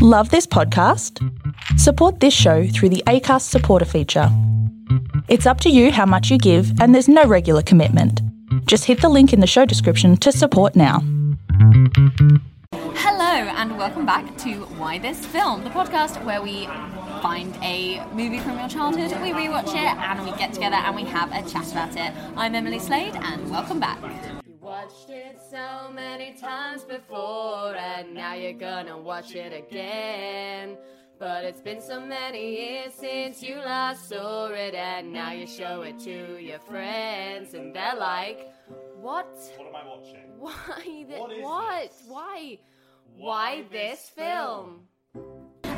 Love this podcast? Support this show through the ACAST supporter feature. It's up to you how much you give, and there's no regular commitment. Just hit the link in the show description to support now. Hello, and welcome back to Why This Film, the podcast where we find a movie from your childhood, we rewatch it, and we get together and we have a chat about it. I'm Emily Slade, and welcome back. Watched it so many times before, and now you're gonna watch it again. But it's been so many years since you last saw it, and now you show it to your friends, and they're like, What? What am I watching? Why? Th- What what? this? Why? Why this film?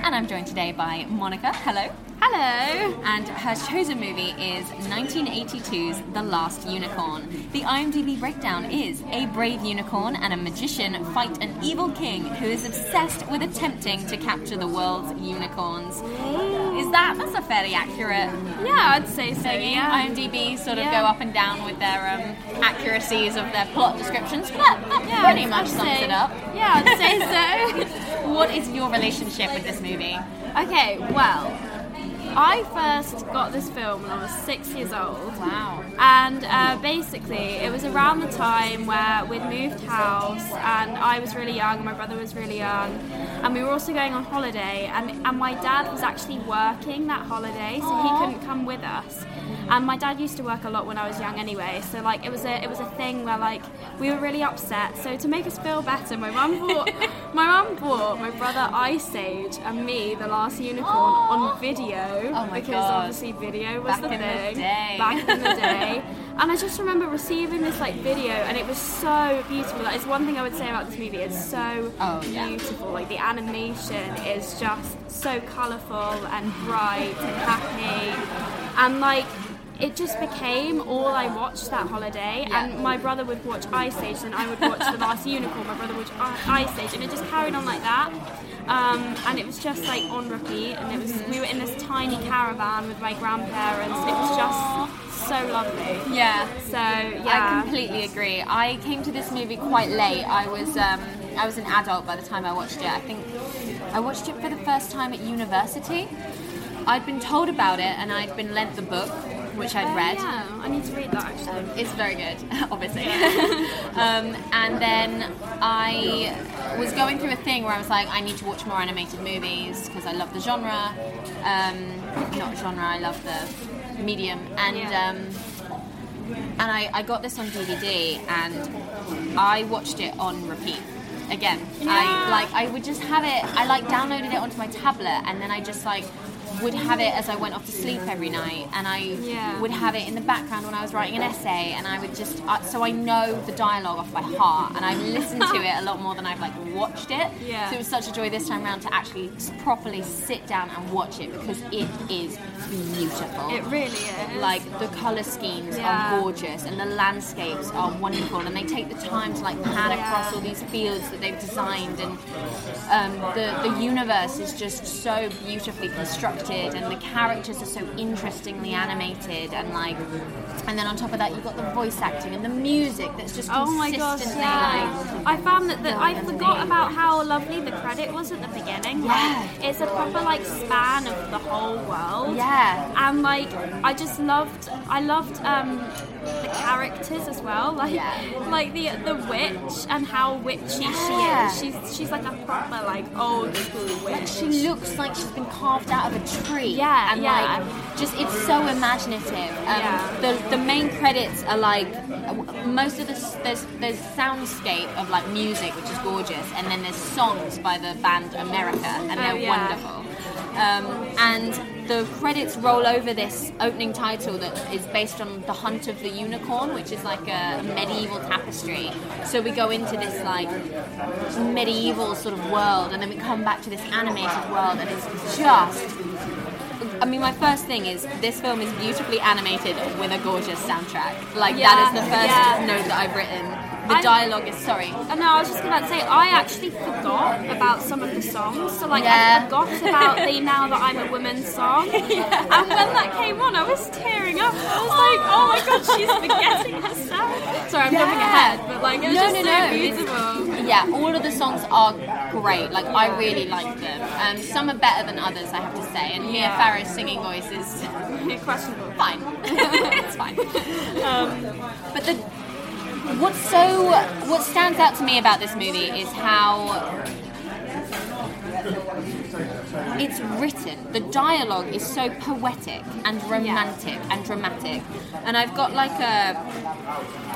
And I'm joined today by Monica. Hello. Hello. And her chosen movie is 1982's The Last Unicorn. The IMDb breakdown is a brave unicorn and a magician fight an evil king who is obsessed with attempting to capture the world's unicorns. Is that that's a fairly accurate Yeah, I'd say so. thingy? Yeah. IMDb sort of Yeah. go up and down with their um, accuracies of their plot descriptions, but that, Yeah, pretty much sums say- it up. Yeah, I'd say so. What is your relationship with this movie? Okay, well, I first got this film when I was six years old. Wow. And uh, basically, it was around the time where we'd moved house, and I was really young, and my brother was really young, and we were also going on holiday. And, and my dad was actually working that holiday, so he couldn't come with us. And my dad used to work a lot when I was young, anyway. So like, it was a it was a thing where like we were really upset. So to make us feel better, my mum bought my mum bought my brother Ice Age and me the Last Unicorn on video Oh my because God. obviously video was Back the in the thing day. back in the day. And I just remember receiving this like video, and it was so beautiful. That is one thing I would say about this movie. It's so Oh, yeah. beautiful. Like the animation is just so colourful and bright and happy, and like. It just became all I watched that holiday, Yeah. and my brother would watch Ice Age, and I would watch The Last Unicorn. My brother would watch Ice Age, and it just carried on like that. Um, and it was just like on repeat, and it was we were in this tiny caravan with my grandparents. It was just so lovely. Yeah. So yeah, I completely agree. I came to this movie quite late. I was um, I was an adult by the time I watched it. I think I watched it for the first time at university. I'd been told about it and I'd been lent the book, which I'd read. Yeah, I need to read that actually. It's very good, obviously. um, and then I was going through a thing where I was like, I need to watch more animated movies because I love the genre. Um, not genre, I love the medium. And Yeah. um, and I, I got this on DVD and I watched it on repeat again. I like I would just have it. I like downloaded it onto my tablet and then I just like would have it as I went off to sleep every night, and I Yeah. would have it in the background when I was writing an essay, and I would just uh, so I know the dialogue off by heart, and I've listened to it a lot more than I've like watched it. Yeah. So it was such a joy this time around to actually properly sit down and watch it because it is beautiful. It really is. Like the color schemes Yeah. are gorgeous and the landscapes are wonderful and they take the time to like pan across all these fields that they've designed and um, the the universe is just so beautifully constructed and the characters are so interestingly animated and like and then on top of that you've got the voice acting and the music that's just Oh my gosh, yeah. I found that the, I forgot about how lovely the credit was at the beginning. Like, Yeah. it's a proper like span of the whole world. yeah And like I just loved I loved um the characters as well. Like Yeah. like the the witch and how witchy Yeah. she is. She's she's like a proper like old school witch. she looks like she's been carved out of a tree. Yeah, and yeah. like just it's so imaginative. Um, Yeah. The the main credits are like most of the there's there's soundscape of like music which is gorgeous, and then there's songs by the band America, and Oh, they're yeah. wonderful. Um, and the credits roll over this opening title that is based on the Hunt of the Unicorn, which is like a medieval tapestry. So we go into this like medieval sort of world, and then we come back to this animated world, and it's just. I mean, my first thing is this film is beautifully animated with a gorgeous soundtrack. Like that Yeah, is the first yeah. note that I've written. The dialogue is sorry. And no, I was just about to say, I actually forgot about some of the songs. So, like, Yeah. I forgot about the Now That I'm a Woman song. And when that came on, I was tearing up. I was like, oh my god, she's forgetting herself. Sorry, I'm jumping ahead, but like, it was No, just no, so no, it's- beautiful. Yeah, all of the songs are great. Like I really like them. Um, some are better than others, I have to say. And Mia Yeah. Farrow's singing voice is Questionable. fine. it's fine. Um, but the what's so what stands out to me about this movie is how it's written. The dialogue is so poetic and romantic and dramatic. And I've got like a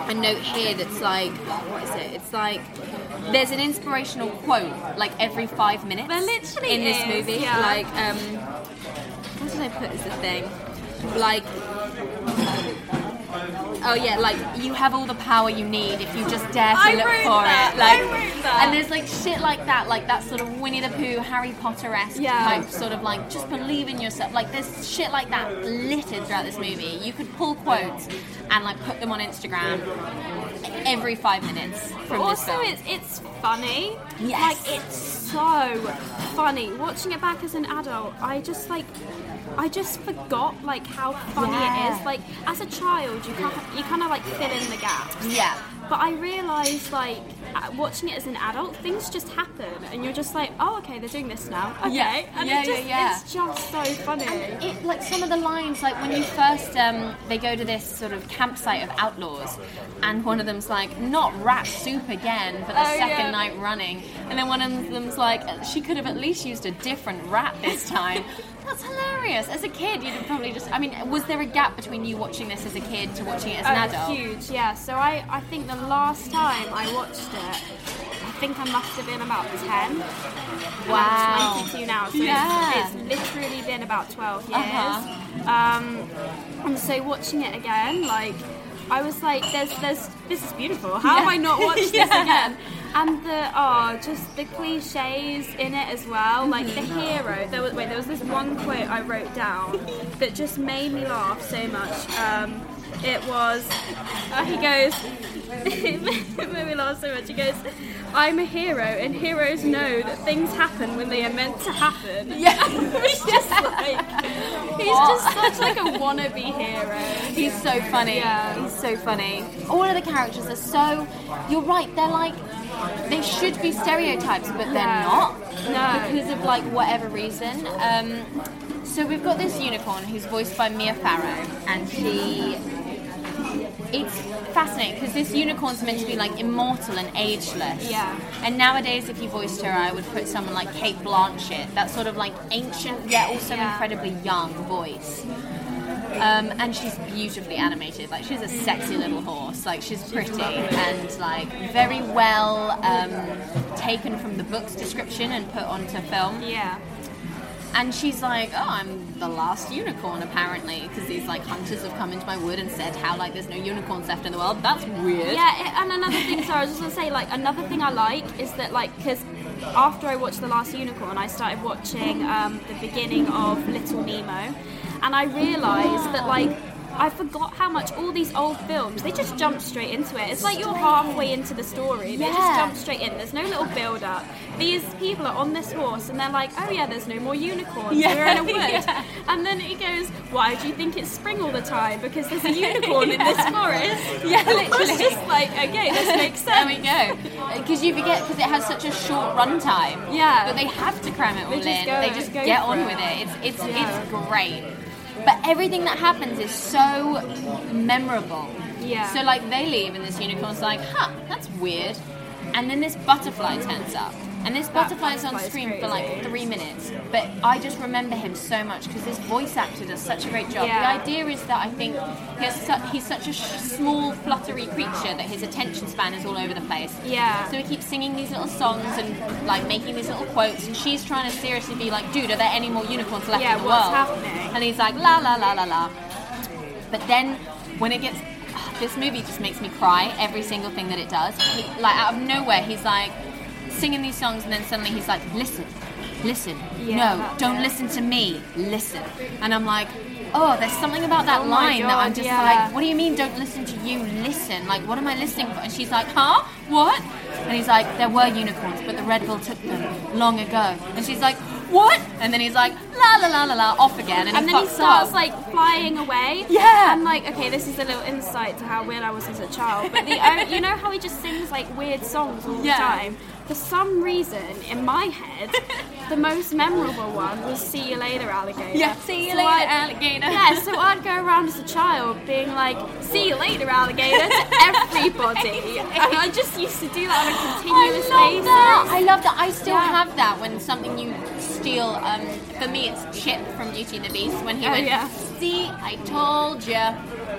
a note here that's like what is it? It's like there's an inspirational quote like every five minutes in this is, movie. yeah. Like um what did I put as the thing? Like Oh yeah, like you have all the power you need if you just dare to I look for that, it. Like, and there's like shit like that, like that sort of Winnie the Pooh, Harry Potter esque Yeah. type, sort of like just believe in yourself. Like there's shit like that littered throughout this movie. You could pull quotes and like put them on Instagram every five minutes from this also, film. it's it's funny. Yes. Like it's so funny. Watching it back as an adult, I just like. I just forgot like how funny Yeah. it is. Like as a child, you kind you kind of like fill in the gaps. yeah. But I realised, like, uh, watching it as an adult, things just happen, and you're just like, oh, okay, they're doing this now. Okay, Yeah. and Yeah, it just, yeah, yeah. it's just so funny. it like some of the lines like when you first um, they go to this sort of campsite of outlaws and one of them's like not rat soup again for the Oh, second yeah. night running and then one of them's like she could have at least used a different rat this time that's hilarious as a kid you'd have probably just i mean was there a gap between you watching this as a kid to watching it as an Oh, adult huge, yeah. So I, I think the last time I watched it, I think I must have been about 10. Wow. I'm 22 now, so Yeah. it's, it's literally been about 12 years. Uh-huh. Um, and so watching it again, like, I was like, there's, there's, this is beautiful. How have I not watched this again? And the, oh, just the cliches in it as well. Like the Mm-hmm. hero, there was, wait, there was this one quote I wrote down that just made me laugh so much. Um, it was, uh, he goes, it made me laugh so much. He goes, I'm a hero, and heroes know that things happen when they are meant to happen. yeah He's just like, he's just such like a wannabe hero. He's so funny. Yeah. He's so funny. All of the characters are so. You're right. They're like. They should be stereotypes, but they're not. No. Because of like whatever reason. Um, so we've got this unicorn who's voiced by Mia Farrow, and she. It's fascinating because this unicorn's meant to be like immortal and ageless. Yeah. And nowadays, if you voiced her, I would put someone like Cate Blanchett, that sort of like ancient yet also Yeah. incredibly young voice. Um, and she's beautifully animated. Like she's a sexy little horse. Like she's pretty and like very well um, taken from the book's description and put onto film. Yeah. And she's like, "Oh, I'm the last unicorn apparently, because these like hunters have come into my wood and said how like there's no unicorns left in the world. That's weird." Yeah, it, and another thing, sorry, I was just gonna say, like, another thing I like is that, like, because after I watched The Last Unicorn, I started watching um, the beginning of Little Nemo, and I realised that, like, I forgot how much all these old films they just jump straight into it. It's like you're halfway into the story. They just jump straight in. There's no little build up. These people are on this horse and they're like, oh yeah, there's no more unicorns. Yeah, We're in a wood. yeah. And then he goes, why do you think it's spring all the time? Because there's a unicorn in this forest. Yeah, literally. just like, okay, this makes sense. There we go. Because uh, you forget because it has such a short runtime. Yeah. But they have to cram it all They just in. go- they just go get on it. with it. It's it's Yeah. it's great. But everything that happens is so memorable. Yeah. So like they leave and this unicorn's like, huh, that's weird. And then this butterfly turns up. And this That butterfly's on screen for like three minutes. But I just remember him so much because this voice actor does such a great job. Yeah. The idea is that I think he has su- he's such a sh- small, fluttery creature that his attention span is all over the place. Yeah. So he keeps singing these little songs and like making these little quotes, and she's trying to seriously be like, "Dude, are there any more unicorns left Yeah, in the what's world?" happening? And he's like, "La la la la la." But then when it gets, this movie just makes me cry every single thing that it does. He, like out of nowhere, he's like singing these songs, and then suddenly he's like, "Listen, listen, Yeah, no, don't it. listen to me, listen." And I'm like. Oh, there's something about that Oh line that I'm just yeah. like, what do you mean don't listen to you? Listen. Like, what am I listening for? And she's like, huh? What? And he's like, there were unicorns, but the Red Bull took them long ago. And she's like, what? And then he's like, la la la la la, off again. And, and he then he starts up. like flying away. Yeah. I'm like, okay, this is a little insight to how weird I was as a child. But the, you know how he just sings like weird songs all Yeah. the time. For some reason, in my head, the most memorable one was "See you later, alligator." Yeah, see you So later, I'd- alligator. Yeah, so I'd go around as a child being like, "See you later, alligator," to everybody, and I just used to do that on a continuous I love basis. that. I love that. I still Yeah. have that when something you steal. Um, for me, it's Chip from Beauty and the Beast when he Oh, went, yeah. "See, I told you."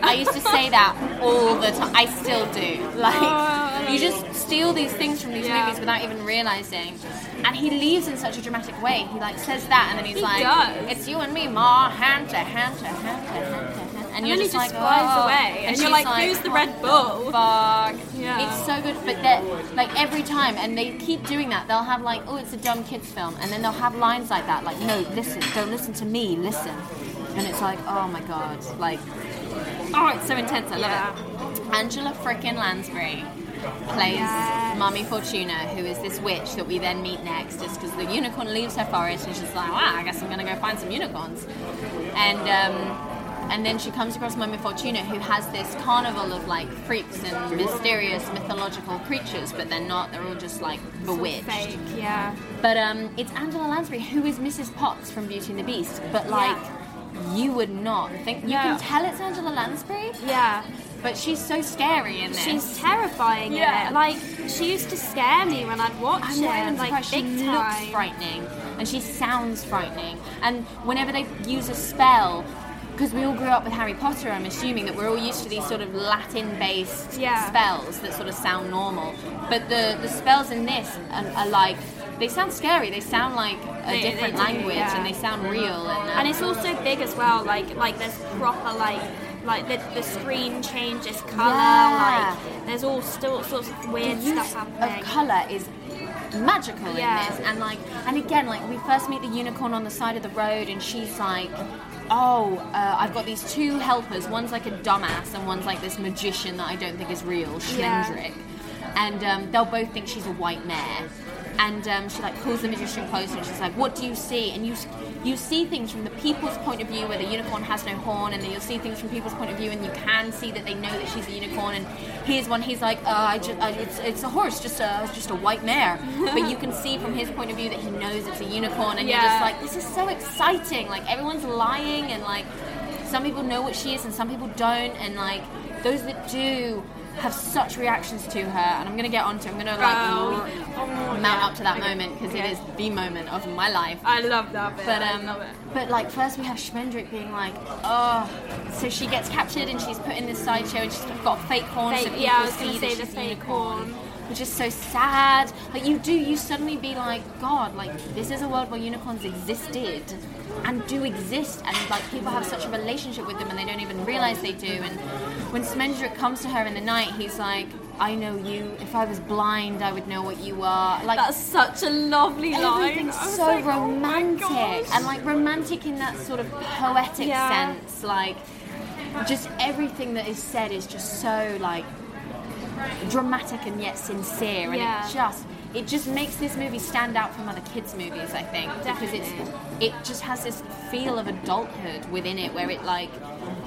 I used to say that all the time. I still do. Oh, like Oh. you just steal these things from these Yeah. movies without even realizing. And he leaves in such a dramatic way. He like says that, and then he's He like, does. "It's you and me, Ma, hand to hand to hand to hand to hand." And, And you're just just like, flies "Oh." away, and you're she's like, "Who's the Red "What Bull?" fuck. Yeah. It's so good, but that like every time, and they keep doing that. They'll have like, oh, it's a dumb kids film, and then they'll have lines like that, like, no, listen, don't listen to me, listen, and it's like, oh my god, like, oh, it's so intense. I love it. Angela frickin' Lansbury plays Yes. Mummy Fortuna, who is this witch that we then meet next, just because the unicorn leaves her forest, and she's like, wow, I guess I'm gonna go find some unicorns, and. um and then she comes across Mummy Fortuna, who has this carnival of like freaks and mysterious mythological creatures, but they're not. They're all just like bewitched. Fake, yeah. But um, it's Angela Lansbury, who is Mrs. Potts from Beauty and the Beast. But like, you would not think. You Yeah. can tell it's Angela Lansbury, Yeah. but she's so scary in this. She's terrifying Yeah. in it. Like she used to scare me when I'd watch I'm it. not even like. She big looks frightening, and she sounds frightening. And whenever they use a spell, because we all grew up with Harry Potter, I'm assuming that we're all used to these sort of Latin-based Yeah. spells that sort of sound normal. But the the spells in this are, are like they sound scary. They sound like a They- they different do, language, yeah. and they sound real. And, um, And it's also big as well. Like like there's proper like like the, the screen changes colour. Yeah. Like there's all still sorts of weird the use stuff of colour is magical Yeah. in this and like and again like we first meet the unicorn on the side of the road and she's like oh uh, i've got these two helpers one's like a dumbass and one's like this magician that i don't think is real Yeah. And um, they'll both think she's a white mare and um, she like pulls the magician closer and she's like what do you see? And you you see things from the people's point of view where the unicorn has no horn and then you'll see things from people's point of view and you can see that they know that she's a unicorn. And here's one he's like uh, I just, uh, it's, it's a horse just a just a white mare. But you can see from his point of view that he knows it's a unicorn and you're just like this is so exciting. Like everyone's lying and like some people know what she is and some people don't. And like those that do have such reactions to her and I'm gonna get onto I'm gonna like Oh. r- mount yeah. up to that Okay. moment because Okay. it is the moment of my life I love that bit. but um, but like first we have Schmendrick being like, oh, so she gets captured and she's put in this sideshow and she's got fake horn, so Fake- people yeah, I was see gonna say the fake unicorn, horn. which is so sad. Like you do, you suddenly be like, God, like this is a world where unicorns existed and do exist, and like people have such a relationship with them and they don't even realize they do. And when Schmendrick comes to her in the night, he's like. I know you. If I was blind, I would know what you are. Like That's such a lovely line. Everything's so like, oh romantic gosh. and like romantic in that sort of poetic Yeah. sense. Like just everything that is said is just so like dramatic and yet sincere, and Yeah. it just it just makes this movie stand out from other kids' movies. I think because it's it just has this feel of adulthood within it, where it like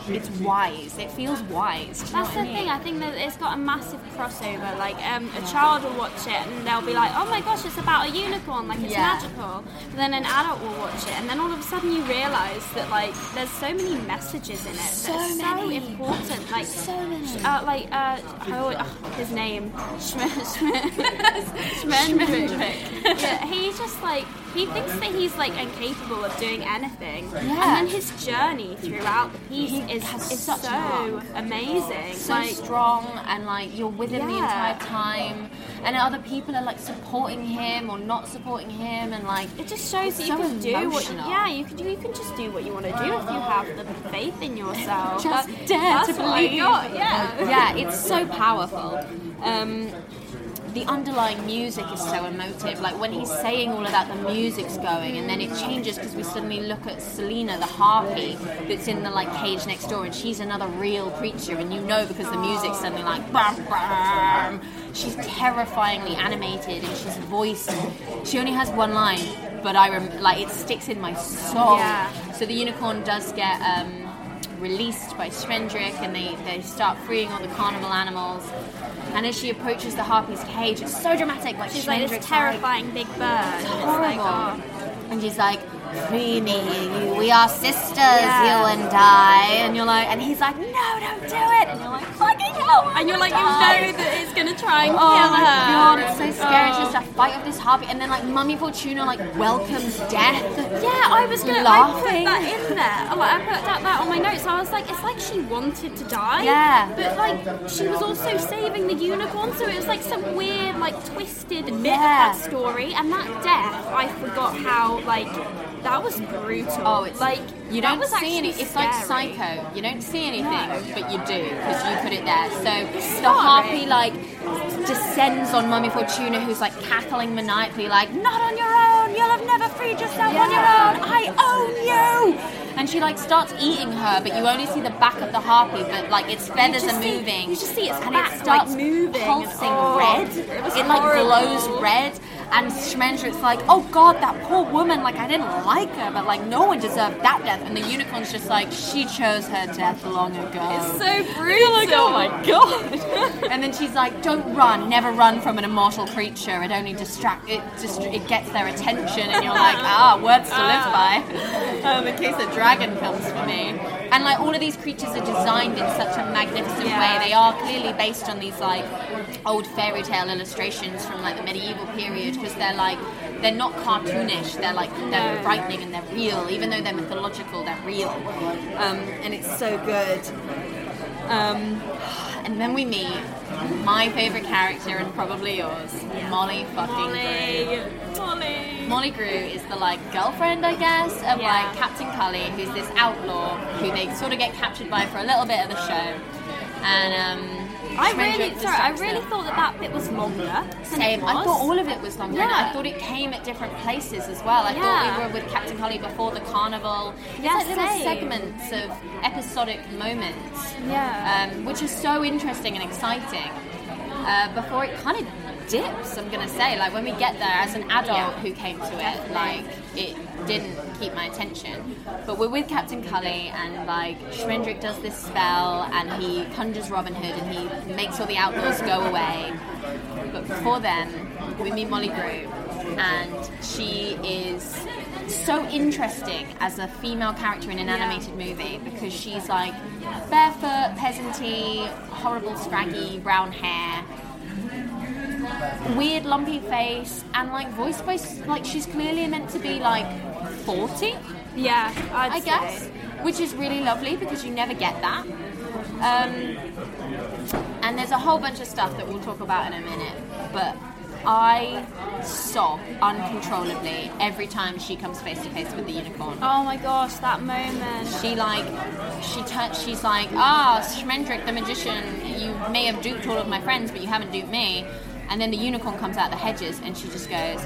it's wise. It feels wise. Do you know That's the I thing. I think that it's got a massive crossover. Like um, a child will watch it and they'll be like, "Oh my gosh, it's about a unicorn! Like it's Yeah. magical." But then an adult will watch it, and then all of a sudden you realise that like there's so many messages in it. So that are many. So important. Like So many. Uh, like uh, always, oh, his name, Schmendrick. yeah, he's just like he thinks that he's like incapable of doing anything, Yeah. and then his journey throughout the piece He is, has is such so amazing. so like, strong and like you're with him the entire time and other people are like supporting him or not supporting him and like It just shows that you so can do what. emotional. Yeah, you can do. You can just do what you want to do if you have the faith in yourself. Just That- dare to believe. Yeah. yeah it's so powerful um, the underlying music is so emotive like when he's saying all of that the music's going and then it changes because we suddenly look at Celaeno the harpy that's in the like cage next door and she's another real creature and you know because the music's suddenly like bam bam she's terrifyingly animated and she's voiced she only has one line but i rem- like it sticks in my soul Yeah. so the unicorn does get um, released by Schmendrick and they, they start freeing all the carnival animals. And as she approaches the harpy's cage, it's so dramatic. Like She's like this terrifying big bird. It's like, horrible. oh. and she's like, "Free we are sisters, Yeah. you and I." And you're like, and he's like, "No, don't do it." And you're like, "Fucking hell!" And you're like, you die." know that it's gonna try and Oh kill her. god, it's so oh. scary. It's Oh. just a fight of this harpy, and then like Mummy Fortuna like welcomes death. Yeah, I was gonna Laughing. I put that in there. Like, I put that, that on my notes. I was like, it's like she wanted to die. Yeah. But like, she was also saving the unicorn, so it was like some weird, like twisted bit Yeah. of that story. And that death, I forgot how like that was brutal. Oh, it's like you don't see any. It's like. Psycho. You don't see anything, but you do because you put it there. So the starring. harpy like descends on Mummy Fortuna, who's like cackling maniacally, like "Not on your own. You'll have never freed yourself on your own. I own you." And she like starts eating her, but you only see the back of the harpy, but like its feathers are see- moving. you just see its and back, it starts like, moving. pulsing Oh, red. it was like glows red. And Schmendrick's like, oh god, that poor woman, like I didn't like her, but like no one deserved that death. And the unicorn's just like, she chose her death long ago. It's so brutal. like, oh my god. and then she's like, don't run, never run from an immortal creature. It only distract it just it gets their attention and you're like, ah, words to live by. Um, in case a dragon comes for me. And like all of these creatures are designed in such a magnificent Yeah. way. They are clearly based on these like old fairy tale illustrations from like the medieval period because they're like they're not cartoonish. They're like they're frightening and they're real. Even though they're mythological, they're real. Um, and it's so good. Um, and then we meet my favorite character and probably yours, Molly fucking Grue. Molly, Molly. Molly Grue is the like girlfriend, I guess, of Yeah. like Captain Cully, who's this outlaw who they sort of get captured by for a little bit of the show. And um, I really, sorry, I really thought that that bit was longer. than Same. It I thought all of it was longer, and I thought it came at different places as well. I Yeah. thought we were with Captain Holly before the carnival. It's Yeah, like little segments of episodic moments, Yeah. um, which is so interesting and exciting. Uh, before it kind of dips, I'm gonna say, like when we get there, as an adult Yeah. who came to it, like it didn't keep my attention. But we're with Captain Cully, and like Schmendrick does this spell, and he conjures Robin Hood, and he makes all the outlaws go away. But before then, we meet Molly Grue, and she is so interesting as a female character in an animated movie because she's like barefoot, peasanty, horrible, scraggy brown hair, weird, lumpy face, and like voice voice. Like she's clearly meant to be like 40. Yeah, I'd I say. guess, which is really lovely because you never get that. Um, and there's a whole bunch of stuff that we'll talk about in a minute, but I sob uncontrollably every time she comes face to face with the unicorn. Oh my gosh, that moment. She like, she turns. She's like, ah, Schmendrick the magician. You may have duped all of my friends, but you haven't duped me. And then the unicorn comes out the hedges, and she just goes,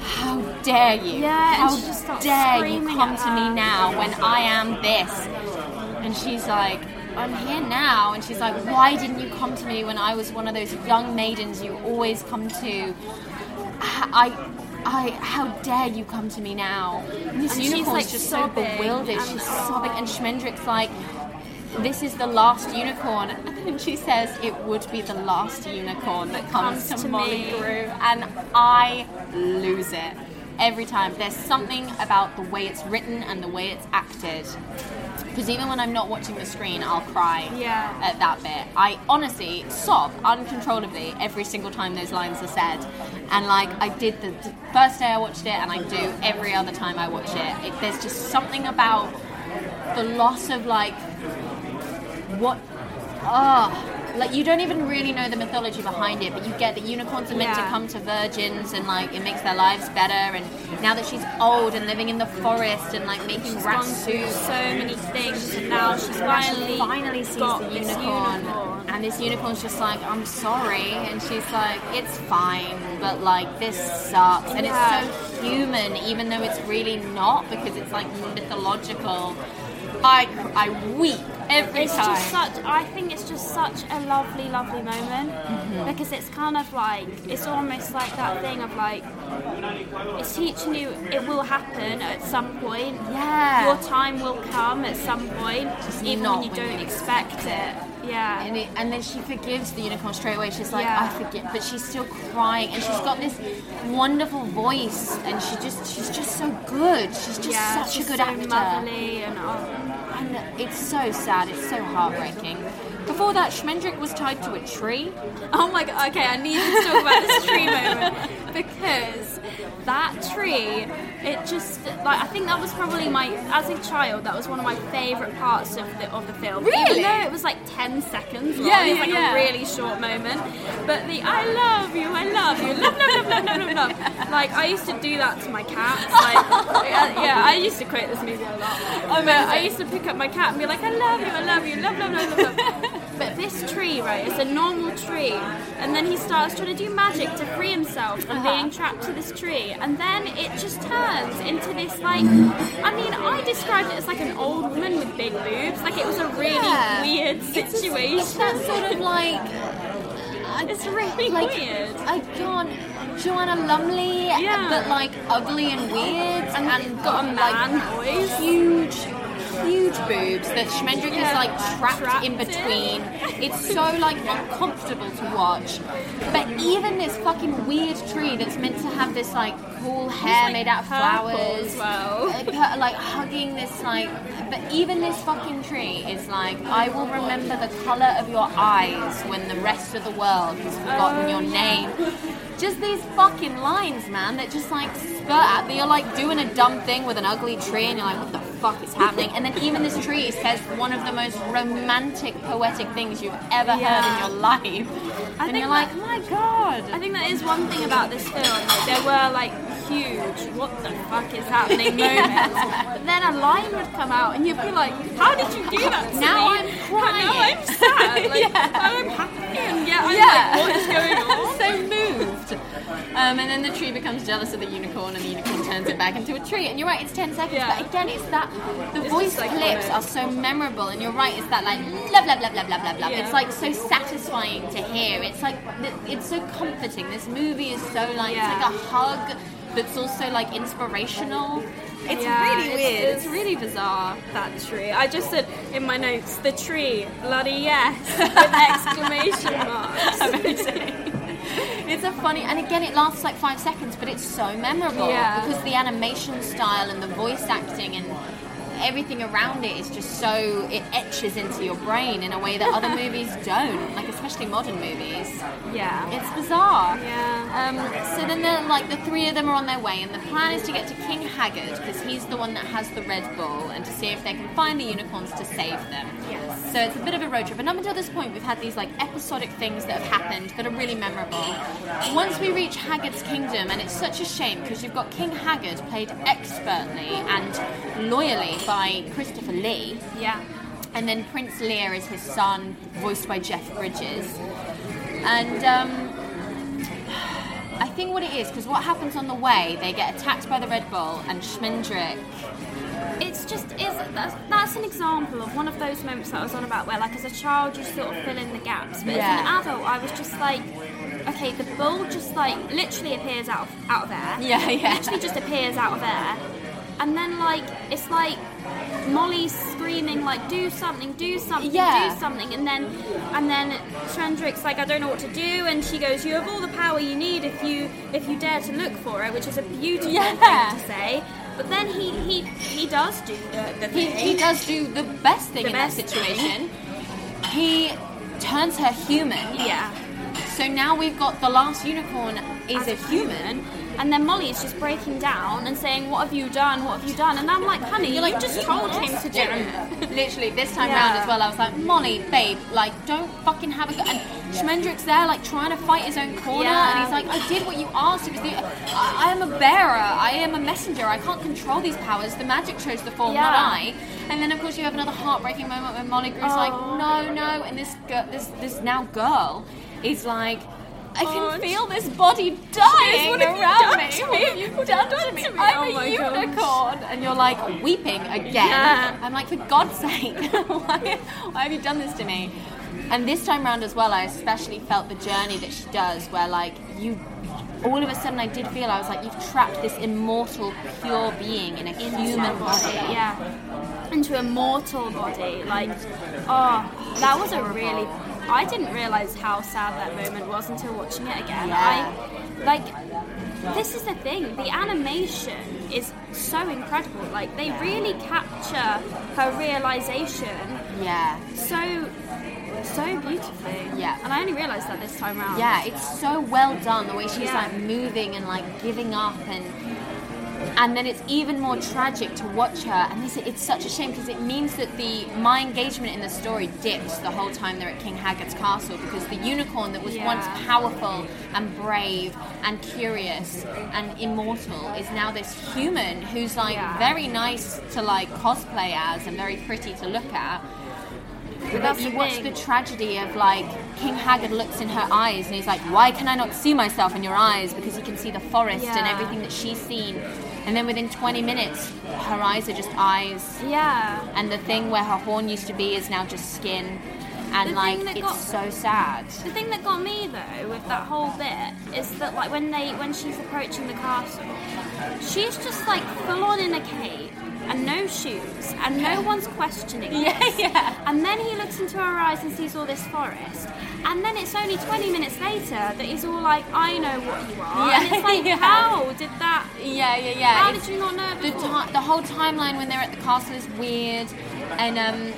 "How dare you? Yeah, How dare you come to me now when I am this?" And she's like, "I'm here now." And she's like, "Why didn't you come to me when I was one of those young maidens you always come to?" I, I, how dare you come to me now? And this And she's, unicorn's like, just sobbing, so bewildered. and- She's sobbing, and Schmendrick's like, "This is the last unicorn," and then she says, "It would be the last unicorn that comes, comes to, to Molly me." Grue," and I lose it every time. There's something about the way it's written and the way it's acted. Because even when I'm not watching the screen, I'll cry Yeah. at that bit. I honestly sob uncontrollably every single time those lines are said. And like I did the, the first day I watched it, and I do every other time I watch it. it there's just something about the loss of like what. Ah, like you don't even really know the mythology behind it, but you get that unicorns are meant to come to virgins and like it makes their lives better. And now that she's old and living in the forest and like making She's gone through so many things, and now she's finally finally sees the unicorn, unicorn. and this unicorn's just like, "I'm sorry," and she's like, "It's fine," but like this sucks, and Yeah. it's so human, even though it's really not because it's like mythological. I I weep every It's time. just such. I think it's just such a lovely, lovely moment Mm-hmm. because it's kind of like it's almost like that thing of like it's teaching you it will happen at some point. Yeah. Your time will come at some point, even not when you when don't you expect it. Yeah. And, it, and then she forgives the unicorn straight away. She's like, Yeah. I forgive, but she's still crying, and she's got this wonderful voice, and she just she's just so good. She's just yeah, such she's a good so actor. motherly and oh, And it's so sad. It's so heartbreaking. Before that, Schmendrick was tied to a tree. Oh my god, okay, I need to talk about this tree moment because that tree, it just like I think that was probably my as a child that was one of my favourite parts of the of the film. Really? Even though it was like ten seconds long, Yeah, yeah, like yeah. a really short moment. But the I love you, I love you, love, love, love, love, love, love. Like I used to do that to my cats. Like yeah, yeah, I used to quote this movie a lot. But I used to pick up my cat and be like, I love you, I love you, love, love, love, love, love. But this tree, right, it's a normal tree, and then he starts trying to do magic to free himself from uh-huh. being trapped to this tree, and then it just turns into this like, I mean, I described it as like an old woman with big boobs, like it was a really Yeah. weird situation. It's that sort of like. It's really like, weird. I can't. Joanna Lumley, Yeah. but like ugly and weird, and, got a like, man voice. huge, huge boobs that Schmendrick Yeah, is like trapped, trapped in between. It's so like uncomfortable to watch. But even this fucking weird tree that's meant to have this like cool hair like, made out of flowers, as well. uh, like hugging this like. But even this fucking tree is like, I will remember the color of your eyes when the rest of the world has forgotten Oh, your name. Just these fucking lines, man, that just like out. That you're like doing a dumb thing with an ugly tree, and you're like, what the fuck is happening? And then even this tree says one of the most romantic, poetic things you've ever Yeah. heard in your life, and think you're like, that- oh my god. I think that is one thing about this film. Like, there were like huge, what the fuck is happening moments. But then a line would come out and you'd be like, how did you do that Now me? I'm And crying. Now I'm sad. Like, Yeah. I'm happy and yet I'm Yeah. like, what is going on? so. Um, and then the tree becomes jealous of the unicorn, and the unicorn turns it back into a tree. And you're right, it's 10 seconds, Yeah. but again, it's that the It's voice just clips are so memorable, and you're right, it's that like blah blah blah blah blah blah blah. Yeah. It's like so satisfying to hear. It's like it's so comforting. This movie is so like Yeah. it's like a hug, that's also like inspirational. It's Yeah, really it's- weird. It's, really bizarre, that tree. I just said in my notes, the tree, bloody yes, with exclamation marks. Amazing. It's a funny, and again, it lasts like five seconds, but it's so memorable Yeah. because the animation style and the voice acting and everything around it is just so it etches into your brain in a way that other movies don't, like especially modern movies. Yeah. It's bizarre. Yeah. Um, so then, they're, like the three of them are on their way, and the plan is to get to King Haggard because he's the one that has the Red Bull, and to see if they can find the unicorns to save them. Yes. So it's a bit of a road trip, and up until this point, we've had these like episodic things that have happened that are really memorable. Once we reach Haggard's kingdom, and it's such a shame because you've got King Haggard played expertly and loyally by Christopher Lee. Yeah. And then Prince Lear is his son, voiced by Jeff Bridges. And um, I think what it is, because what happens on the way, they get attacked by the Red Bull, and Schmendrick. It's just is that's, that's an example of one of those moments that I was on about where like as a child you sort of fill in the gaps, but Yeah. as an adult I was just like, okay, the bull just like literally appears out of, out of air. Yeah, yeah. Literally just appears out of air, and then like it's like Molly's screaming like do something, do something, Yeah. do something, and then and then Schmendrick's like I don't know what to do, and she goes you have all the power you need if you if you dare to look for it, which is a beautiful Yeah. thing to say. But then he he he does do the, the He, thing. he does do the best thing The in best that situation. He turns her human. Yeah. So now we've got the last unicorn is a human. And then Molly is just breaking down and saying, What have you done? What have you done? And I'm like, Honey, You're you like, just told him to do it. Literally, this time Yeah. round as well, I was like, Molly, babe, like, don't fucking have a go. And Schmendrick's there, like, trying to fight his own corner, Yeah. and he's like, I did what you asked. It was the, I, I am a bearer. I am a messenger. I can't control these powers. The magic chose the form, not I. And then, of course, you have another heartbreaking moment when Molly Grue's like, Oh. no, no, and this girl, this this now girl is like. I can Oh, feel this body dying what have you around me. to What have you done to me? to me? Oh I'm Oh a my gosh. unicorn. And you're like weeping again. Yeah. I'm like, for God's sake, why, why have you done this to me? And this time round as well, I especially felt the journey that she does, where like you all of a sudden I did feel I was like, you've trapped this immortal, pure being in a human body. Yeah. Into a mortal body. Like, oh, that was a really. I didn't realise how sad that moment was until watching it again. Yeah. I like. This is the thing. The animation is so incredible. Like they really capture her realization Yeah. so so beautifully. Yeah. And I only realised that this time round. Yeah, it's so well done the way she's Yeah. like moving and like giving up and and then it's even more tragic to watch her and this it's such a shame because it means that the my engagement in the story dips the whole time they're at King Haggard's castle because the unicorn that was Yeah. once powerful and brave and curious and immortal is now this human who's like Yeah. very nice to like cosplay as and very pretty to look at but that's you the watch thing. the tragedy of like King Haggard looks in her eyes and he's like, Why can I not see myself in your eyes? Because he can see the forest and everything that she's seen. And then within 20 minutes, her eyes are just eyes. Yeah. And the thing where her horn used to be is now just skin. And The like, it's got- so sad. The thing that got me though with that whole bit is that like when they when she's approaching the castle, she's just like full on in a cape and no shoes and no one's questioning her. Yeah, yeah. And then he looks into her eyes and sees all this forest. And then it's only 20 minutes later that he's all like, I know what you are. Yeah, and it's like, yeah. how did that, Yeah, yeah, yeah. how It's- did you not know the, before? ti the whole timeline when they're at the castle is weird and um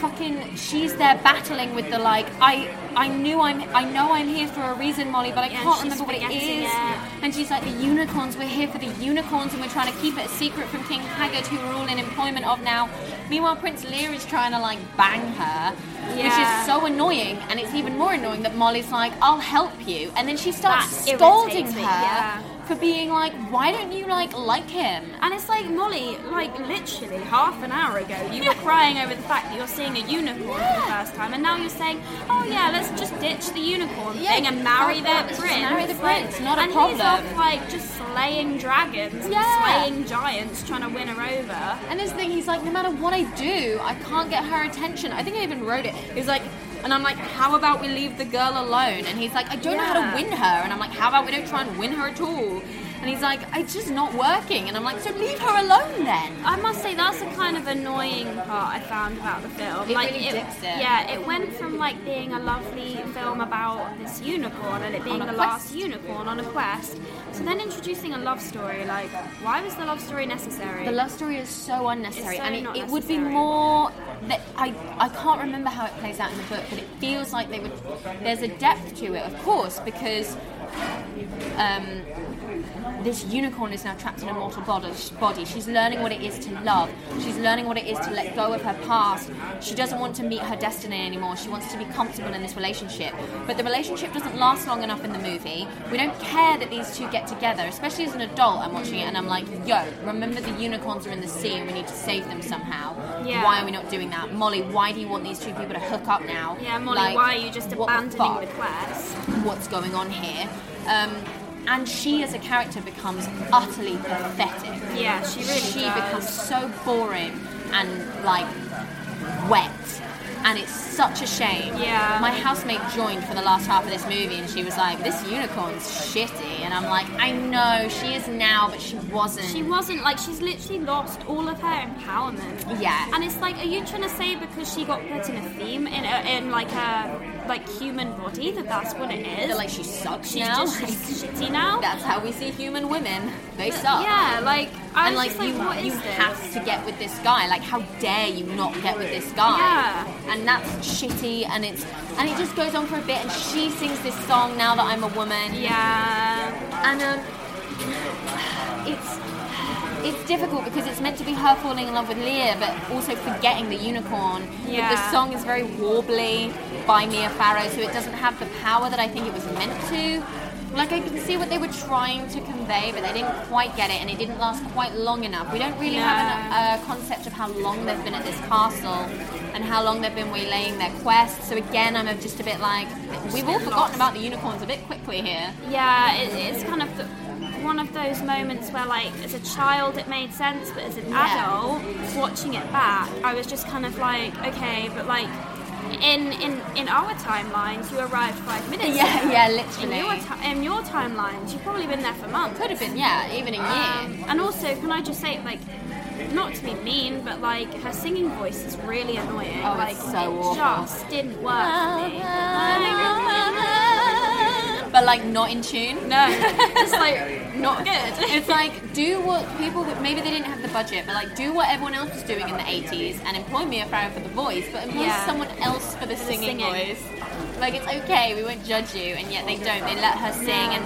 fucking she's there battling with the like I I knew I'm I know I'm here for a reason Molly but I Yeah, can't remember what it is. it. and she's like the unicorns we're here for the unicorns and we're trying to keep it a secret from King Haggard who we're all in employment of now meanwhile Prince Lear is trying to like bang her which is so annoying and it's even more annoying that Molly's like I'll help you and then she starts That scolding her me, yeah. For being like why don't you like like him And it's like Molly, like literally half an hour ago, you were crying over the fact that you're seeing a unicorn for the first time, and now you're saying, "Oh yeah, let's just ditch the unicorn Yeah, thing and marry their prince." marry the prince, not a and problem. he's off like just slaying dragons, Yeah. slaying giants, trying to win her over. And his thing, he's like, no matter what I do, I can't get her attention. I think I even wrote it. He's like, and I'm like, how about we leave the girl alone? And he's like, I don't know how to win her. And I'm like, how about we don't try and win her at all? And he's like, it's just not working. And I'm like, so leave her alone then. I must say that's the kind of annoying part I found about the film. It like really dips it. Yeah, it went from like being a lovely film about this unicorn and it being the quest. last unicorn on a quest, to then introducing a love story. Like, why was the love story necessary? The love story is so unnecessary, so and it, it would be more. That I I can't remember how it plays out in the book, but it feels like they would. There's a depth to it, of course, because um, this unicorn is now trapped in a mortal body, body. She's learning what it is to love. She's learning what it is to let go of her past. She doesn't want to meet her destiny anymore. She wants to be comfortable in this relationship. But the relationship doesn't last long enough in the movie. We don't care that these two get together, especially as an adult. I'm watching it and I'm like, yo, remember the unicorns are in the sea and we need to save them somehow. Yeah. Why are we not doing that? Molly, why do you want these two people to hook up now? yeah, Molly, Like, why are you just the abandoning the quest? what's going on here. Um, and she, as a character, becomes utterly pathetic. Yeah, she really She does. becomes so boring and like wet, and it's such a shame. Yeah. My housemate joined for the last half of this movie, and she was like, "This unicorn's shitty," and I'm like, "I know she is now, but she wasn't." She wasn't like she's literally lost all of her empowerment. Yeah. And it's like, are you trying to say because she got put in a theme in a, in like a like human body that that's what it is? That, like she sucks she's now. just she's shitty now. That's how we see human women. They suck. Yeah, like I and like just like, you, what is you this? have to get with this guy. Like, how dare you not get with this guy? Yeah. And that's shitty, and it's and it just goes on for a bit. And she sings this song now that I'm a woman. Yeah. And um, it's it's difficult because it's meant to be her falling in love with Lear, but also forgetting the unicorn. But Yeah. The song is very warbly by Mia Farrow, so it doesn't have the power that I think it was meant to. Like I can see what they were trying to convey, but they didn't quite get it, and it didn't last quite long enough. We don't really have an, a concept of how long they've been at this castle and how long they've been waylaying their quest. So again, I'm just a bit like we've all forgotten about the unicorns a bit quickly here. Yeah, it, it's kind of the, one of those moments where, like, as a child it made sense, but as an adult, watching it back, I was just kind of like, okay, but like, in in in our timelines, you arrived five minutes. Yeah, ago. yeah, In literally. your, ti- in your timelines, you've probably been there for months. Could have been, yeah, even a year. Um, and also, can I just say, like, not to be mean, but like her singing voice is really annoying. Oh, like, so it awful. just didn't work for me. But like not in tune. No, just like not good. It's like do what people maybe they didn't have the budget, but like do what everyone else was doing in the 80s and employ Mia Farrow for the voice, but employ Yeah. someone else for the singing, singing. voice. Like it's okay, we won't judge you, and yet they don't. They let her sing, and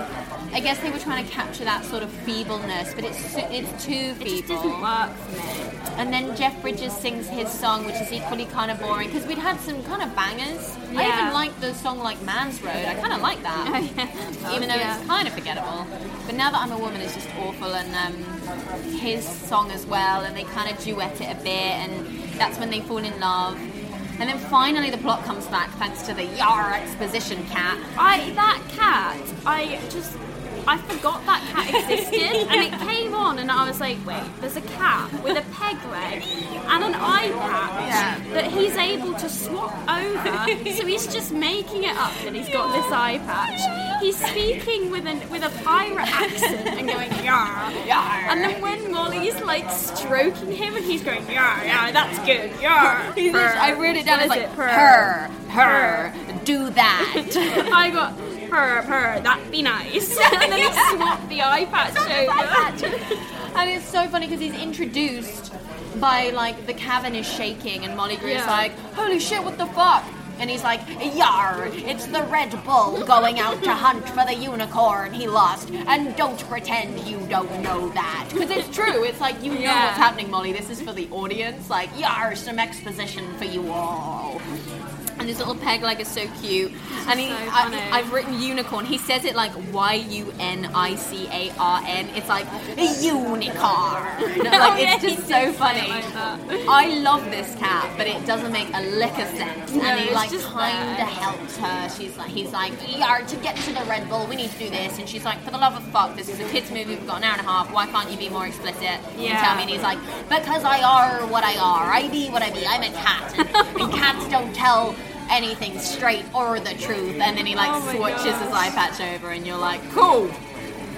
I guess they were trying to capture that sort of feebleness, but it's it's too It just doesn't work for me. And then Jeff Bridges sings his song, which is equally kind of boring because we'd had some kind of bangers. I even liked the song like Man's Road. I kind of like that, Oh, yeah. even though Yeah. it's kind of forgettable. But now that I'm a woman, it's just awful. And um, his song as well, and they kind of duet it a bit, and that's when they fall in love. And then finally the plot comes back thanks to the Yar exposition cat. I that cat, I just I forgot that cat existed, and it came on, and I was like, wait, there's a cat with a peg leg and an eye patch Yeah. that he's able to swap over. so he's just making it up that he's got this eye patch. He's speaking with an with a pirate accent and going yar Yar. And then when Molly's like stroking him and he's going yar yar, that's good yar. Purr. literally- I wrote it down as like it? purr, purr, do that. I got purr, purr, that'd be nice. and then he swapped the eye patch over. and it's so funny because he's introduced by like the cavern is shaking and Molly Grue's Yeah. like, holy shit, what the fuck? And he's like, Yar, it's the Red Bull going out to hunt for the unicorn he lost. And don't pretend you don't know that. Because it's true. It's like, you know Yeah. what's happening, Molly. This is for the audience. Like, Yar, some exposition for you all. And his little peg leg is so cute. and he, so. I, I've written unicorn. He says it like Y U N I C A R N. It's like a unicorn. like it's just so funny. like. I love this cat, but it doesn't make a lick of sense. No, and he like just kind of helps her. She's like, he's like, Yar, to get to the Red Bull, we need to do this. And she's like, for the love of fuck, this is a kids movie. We've got an hour and a half. Why can't you be more explicit? And Yeah. tell me. And he's like, because I are what I are. I be what I be. I'm a cat, and, and cats don't tell anything straight or the truth. And then he like Oh swatches his gosh. eye patch over, and you're like, cool.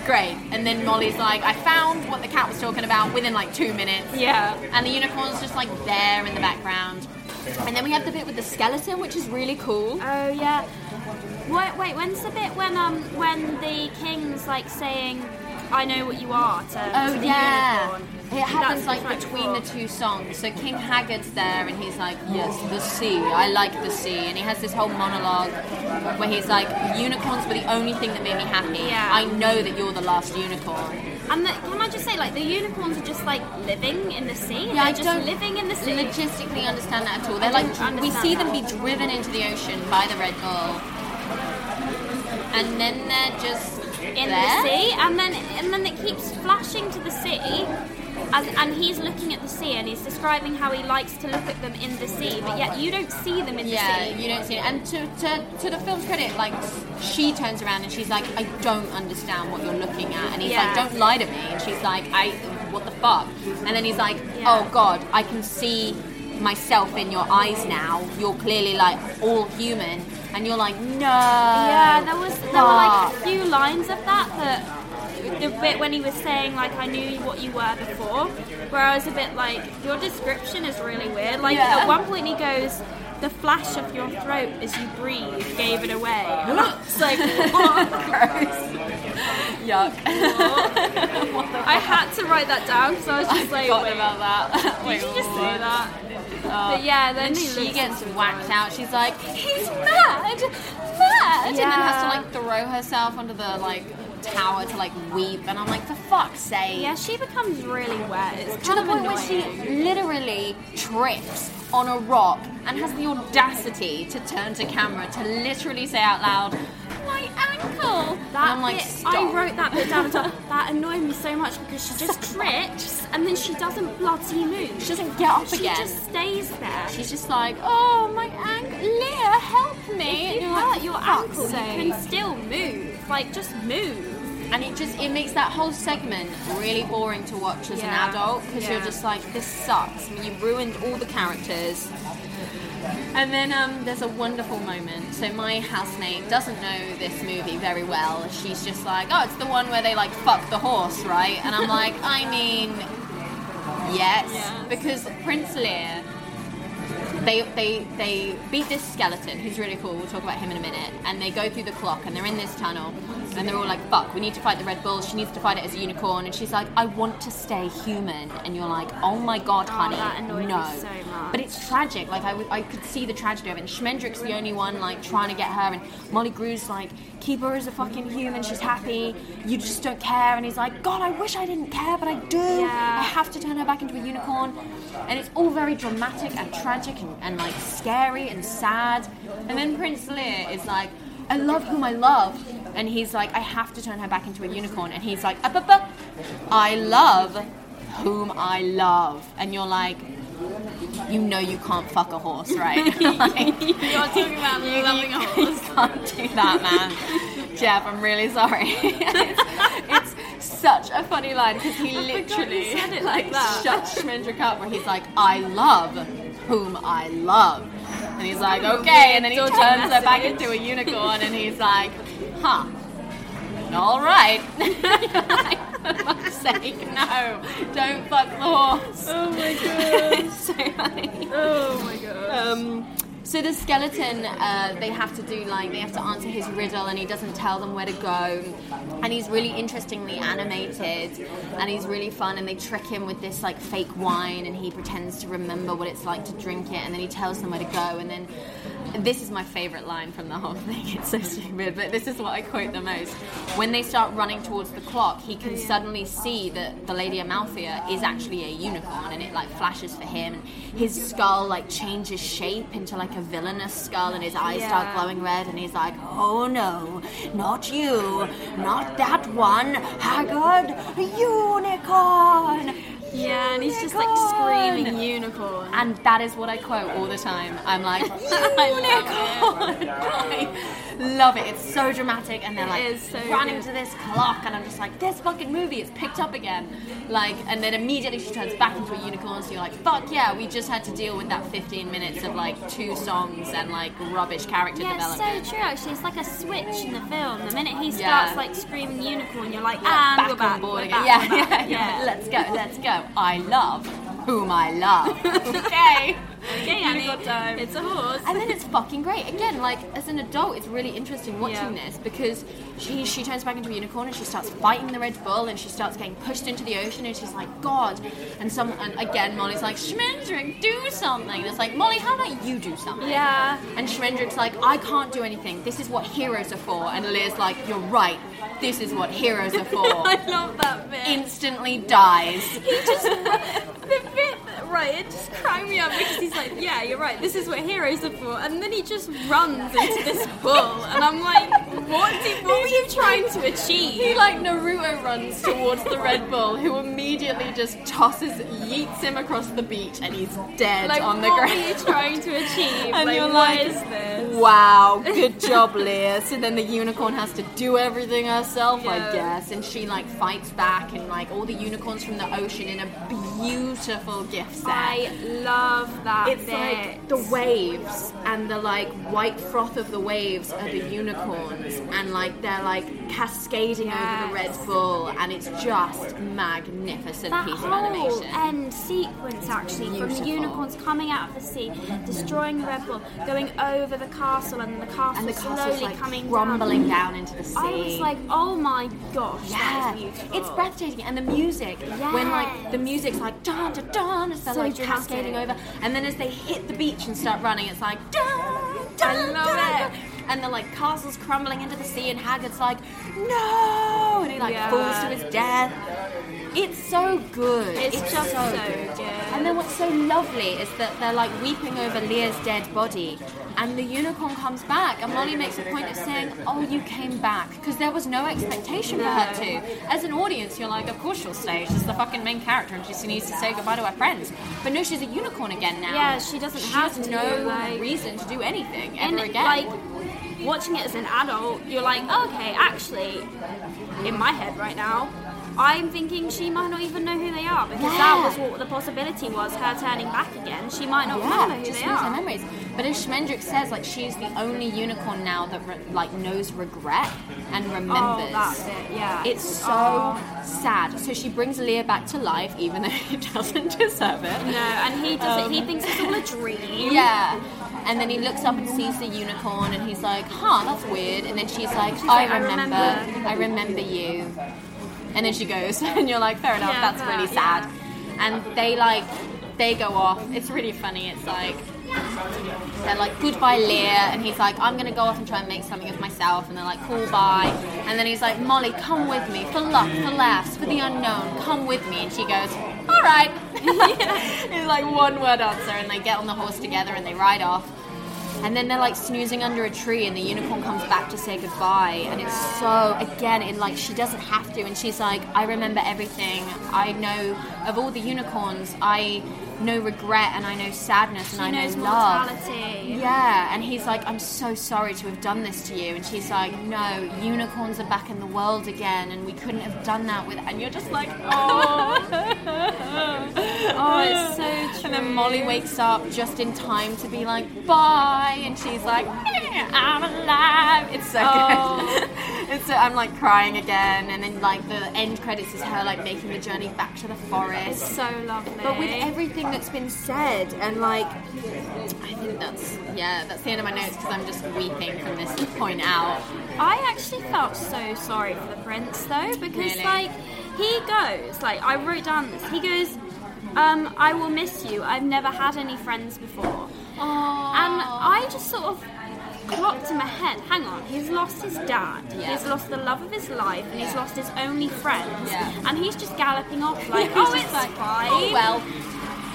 Great. And then Molly's like, I found what the cat was talking about within like two minutes. Yeah. And the unicorn's just like there in the background. And then we have the bit with the skeleton, which is really cool. Oh yeah. Wait, wait. When's the bit when um when the king's like saying, "I know what you are" to, to the unicorn? It happens That's like between the two songs. So King Haggard's there and he's like, Yes, the sea. I like the sea. And he has this whole monologue where he's like, Unicorns were the only thing that made me happy. Yeah. I know that you're the last unicorn. And the, can I just say, like, the unicorns are just like living in the sea. Yeah, They're I just don't living in the sea. logistically understand that at all. They're I like, we see them be driven into the ocean by the Red Bull. And then they're just in there. the sea, and then and then it keeps flashing to the sea, as, and he's looking at the sea, and he's describing how he likes to look at them in the sea, but yet you don't see them in Yeah, the sea. you don't see it. And to, to, to the film's credit, like, she turns around and she's like, I don't understand what you're looking at. And he's Yeah. like, don't lie to me. And she's like, I, what the fuck? And then he's like, Yeah. oh God, I can see myself in your eyes now. You're clearly like all human. And you're like, no. Yeah, there was there were like a few lines of that that the bit when he was saying like I knew what you were before, where I was a bit like your description is really weird. Like Yeah. at one point he goes. The flash of your throat as you breathe gave it away. I was like, what? Yuck. I had to write that down because I was just like, forgot wait, about that. did Wait, you just say that? Uh, but yeah, then she gets whacked out. She's like, he's mad, mad, yeah. and then has to like throw herself onto the like tower to like weep. And I'm like, for fuck's sake. Yeah, she becomes really wet. It's To the point where she literally trips on a rock and has the audacity to turn to camera to literally say out loud, "My ankle." That I'm like, bit. I wrote that bit down. That annoyed me so much because she just trips and then she doesn't bloody move. She doesn't get up She again. just stays there. She's just like, "Oh, my ankle, Lear, help me!" if you hurt your ankle, you can still move. Like, just move. And it just it makes that whole segment really boring to watch as Yeah. an adult because you're just like this sucks I mean, you ruined all the characters And then um, there's a wonderful moment. So my housemate doesn't know this movie very well. She's just like, oh, it's the one where they like fuck the horse, right? And I'm like, I mean, yes, Yes. because Prince Lear. They, they, they beat this skeleton who's really cool. We'll talk about him in a minute. And they go through the clock and they're in this tunnel and they're all like, fuck, we need to fight the Red Bull. She needs to fight it as a unicorn. And she's like, I want to stay human. And you're like, oh my god, oh, honey. that annoyed me no. so. But it's tragic. Like I, w- I could see the tragedy of it. And Schmendrick's the only one like trying to get her, and Molly Grue's like, keep her as a fucking human. She's happy. You just don't care. And he's like, God, I wish I didn't care, but I do. Yeah. I have to turn her back into a unicorn. And it's all very dramatic and tragic and, and like scary and sad. And then Prince Lear is like, I love whom I love. And he's like, I have to turn her back into a unicorn. And he's like, up, up, up. I love whom I love. And you're like, you know you can't fuck a horse, right? Like, You're talking about you, loving a you horse. can't do that, man. Jeff, I'm really sorry. it's, it's such a funny line because he you literally said it like that. shuts Schmendrick up where he's like, I love whom I love. And he's like, okay. And then he turns her back into a unicorn and he's like, huh. All right. like, for fuck's sake, no. Don't fuck the horse. Oh my god. so funny. Oh my god. Um, so the skeleton, uh, they have to do like they have to answer his riddle, and he doesn't tell them where to go. And he's really interestingly animated, and he's really fun. And they trick him with this like fake wine, and he pretends to remember what it's like to drink it, and then he tells them where to go. And then this is my favorite line from the whole thing. It's so stupid, but this is what I quote the most. When they start running towards the clock, he can suddenly see that the Lady Amalthea is actually a unicorn, and it like flashes for him. And his skull like changes shape into like a villainous skull, and his eyes start glowing red. And he's like, "Oh no, not you, not that one, Haggard, unicorn." Yeah, and he's just like screaming unicorn. And that is what I quote all the time. I'm like, unicorn! I love it. It's so dramatic, and they're like so running good. to this clock, and I'm just like, this fucking movie is picked up again. Like, and then immediately she turns back into a unicorn. So you're like, fuck yeah, we just had to deal with that 15 minutes of like two songs and like rubbish character development. Yeah, it's so true. Actually, it's like a switch in the film. The minute he Yeah. starts like screaming unicorn, you're like, and ah, back we're back, on board we're again. back, yeah, we're yeah, yeah, Let's go, let's go. I love whom I love. okay. Okay, Annie, time. it's a horse. And then it's fucking great. Again, like as an adult, it's really interesting watching Yeah. this because she she turns back into a unicorn and she starts fighting the Red Bull and she starts getting pushed into the ocean and she's like, God. And some and again, Molly's like, Schmendrick, do something. And it's like, Molly, how about you do something? Yeah. And Schmendrick's like, I can't do anything. This is what heroes are for. And Lear's like, You're right. This is what heroes are for. I love that bit. Instantly dies. he just the bit right it just cracked me up because he's like yeah you're right this is what heroes are for and then he just runs into this bull and i'm like what did what were you trying to achieve? He like Naruto runs towards the Red Bull, who immediately just tosses, yeets him across the beach, and he's dead like on the ground. what were you trying to achieve And like you're like, is this Wow, good job, Lear. So then the unicorn has to do everything herself, I guess, and she like fights back, and like all the unicorns from the ocean in a beautiful gift set. i love that It's bit. like the waves and the like white froth of the waves are the unicorns and like they're like cascading over the Red Bull and it's just magnificent that piece of whole animation. end sequence actually from the unicorns coming out of the sea destroying the red bull going over the castle and the castle and the slowly like coming crumbling down. down into the sea. I was like, oh my gosh, Yeah, beautiful. it's breathtaking, and the music when like the music's like dun dun dun as they're So like dramatic. cascading over, and then as they hit the beach and start running, it's like dun dun. I love dun, it. dun. And the like castle's crumbling into the sea, and Haggard's like no, and he like Yeah. falls to his death. It's so good. It's just so, so good. good. And then what's so lovely is that they're like weeping over Lear's dead body, and the unicorn comes back, and Molly makes a point of saying, "Oh, you came back," because there was no expectation for her to. As an audience, you're like, "Of course she'll stay. She's the fucking main character, and she needs to say goodbye to her friends." But no, she's a unicorn again now. Yeah, she doesn't She have has no like- reason to do anything and ever again. like watching it as an adult, you're like, okay, actually, in my head right now, I'm thinking she might not even know who they are because Yeah. that was what the possibility was. Her turning back again, she might not remember who just they lose her are. memories. But as Schmendrick says, like she's the only unicorn now that re- like knows regret and oh, remembers. Oh, that's it. Yeah. It's so Oh. sad. So she brings Lear back to life, even though he doesn't deserve it. No, and he does it. He um, thinks it's all a dream. Yeah. And then he looks up and sees the unicorn, and he's like, "Huh, that's weird." And then she's like, She's I, like, "I remember, remember." I remember you." And then she goes, and you're like, "Fair enough, Yeah, that's really yeah. sad." And they like, they go off. It's really funny. It's like they're like, "Goodbye, Lear," and he's like, "I'm gonna go off and try and make something of myself." And they're like, "Cool, bye." And then he's like, "Molly, come with me for luck, for laughs, for the unknown. Come with me." And she goes, "All right." it's like one word answer, and they get on the horse together and they ride off. And then they're like snoozing under a tree, and the unicorn comes back to say goodbye. And it's so, again, it like she doesn't have to. And she's like, I remember everything. I know of all the unicorns, I know regret and I know sadness and She I know love. mortality. Yeah, and he's like, I'm so sorry to have done this to you. And she's like, No, unicorns are back in the world again, and we couldn't have done that with. And you're just like, Oh. Oh, it's so true. And then Molly wakes up just in time to be like, bye. And she's like, "Eh, I'm alive. It's so Oh. good. it's so, I'm like crying again. And then like the end credits is her like making the journey back to the forest. It's so lovely. But with everything that's been said, and like, I think that's, yeah, that's the end of my notes because I'm just weeping from this point out. I actually felt so sorry for the prince though, because Really? like he goes, like I wrote down this. He goes, um, "I will miss you. I've never had any friends before," and I just sort of clocked in my head. Hang on, he's lost his dad. Yeah. He's lost the love of his life, and he's lost his only friends. Yeah. And he's just galloping off like, He's "Oh, it's like, oh, fine." Oh, well.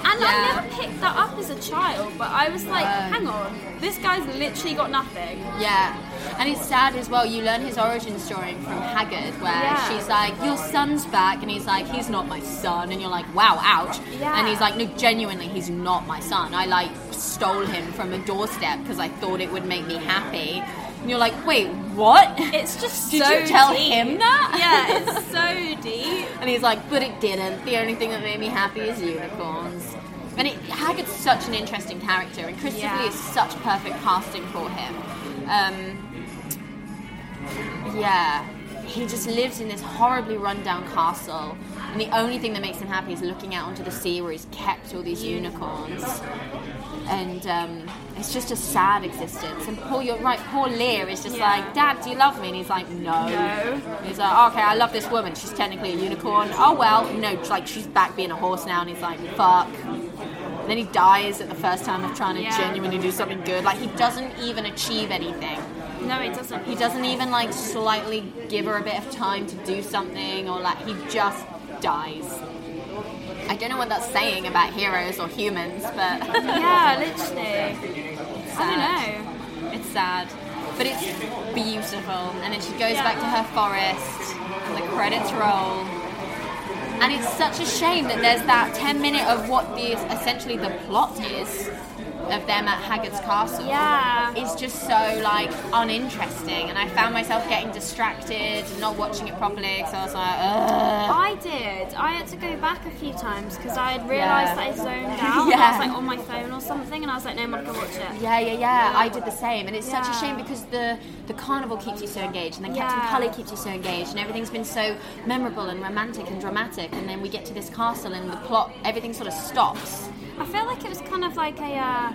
And Yeah. I never picked that up as a child, but I was like, hang on, this guy's literally got nothing. Yeah, and it's sad as well. You learn his origin story from Haggard, where Yeah. she's like, "Your son's back," and he's like, "He's not my son," and you're like, "Wow, ouch!" Yeah. And he's like, "No, genuinely, he's not my son. I like stole him from a doorstep because I thought it would make me happy." And you're like, "Wait, what?" It's just Did so you tell deep. him that? Yeah, it's so deep. And he's like, but it didn't. The only thing that made me happy is unicorns. And it, Haggard's such an interesting character, and Christopher Yeah. Lee is such perfect casting for him. Um, yeah, he just lives in this horribly rundown castle, and the only thing that makes him happy is looking out onto the sea where he's kept all these unicorns. And um, it's just a sad existence. And poor, you're right, poor Lear is just Yeah. like, Dad, do you love me? And he's like, No. No. He's like, Okay, I love this woman. She's technically a unicorn. Oh well, no, like she's back being a horse now. And he's like, Fuck. And then he dies at the first time of trying to Yeah. genuinely do something good. Like he doesn't even achieve anything. No, it doesn't. He doesn't even like slightly give her a bit of time to do something, or like he just dies. I don't know what that's saying about heroes or humans, but Yeah, literally. I don't know. It's sad, but it's beautiful. And then she goes Yeah. back to her forest, and the credits roll. And it's such a shame that there's that 10 minute of what the essentially the plot is of them at Haggard's castle. Yeah. It's just so like uninteresting, and I found myself getting distracted, and not watching it properly. So I was like, Ugh. I did. I had to go back a few times because I had realised Yeah. that I zoned out. and I was like on my phone or something, and I was like, no, I'm gonna watch it. Yeah, yeah, yeah. I did the same, and it's such a shame because the the carnival keeps you so engaged, and then Captain Yeah. Cully keeps you so engaged, and everything's been so memorable and romantic and dramatic, and then we get to this castle, and the plot, everything sort of stops. I feel like it was kind of like a, uh,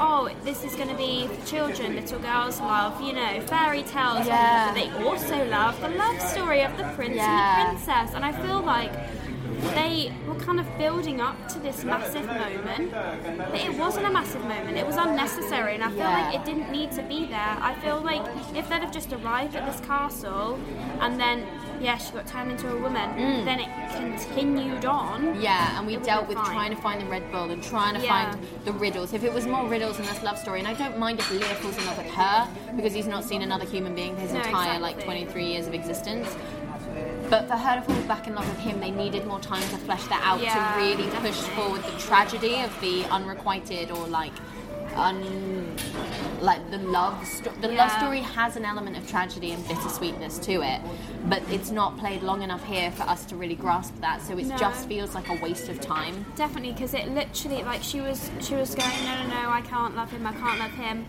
oh, this is going to be for children, little girls love, you know, fairy tales. Yeah. But they also love the love story of the prince Yeah. and the princess. And I feel like they were kind of building up to this massive moment. But it wasn't a massive moment, it was unnecessary. And I feel Yeah. like it didn't need to be there. I feel like if they'd have just arrived at this castle and then, yeah, she got turned into a woman, Mm. then it continued on. Yeah, and we dealt with been trying to find the Red Bull and trying to Yeah. find the riddles. If it was more riddles and less love story, and I don't mind if Lear falls in love with her because he's not seen another human being his No, entire like 23 years of existence. But for her to fall back in love with him, they needed more time to flesh that out Yeah, to really push forward the tragedy of the unrequited or like un like the love sto- the love story has an element of tragedy and bittersweetness to it but it's not played long enough here for us to really grasp that so it No. just feels like a waste of time. Definitely, because it literally like she was she was going no no no I can't love him I can't love him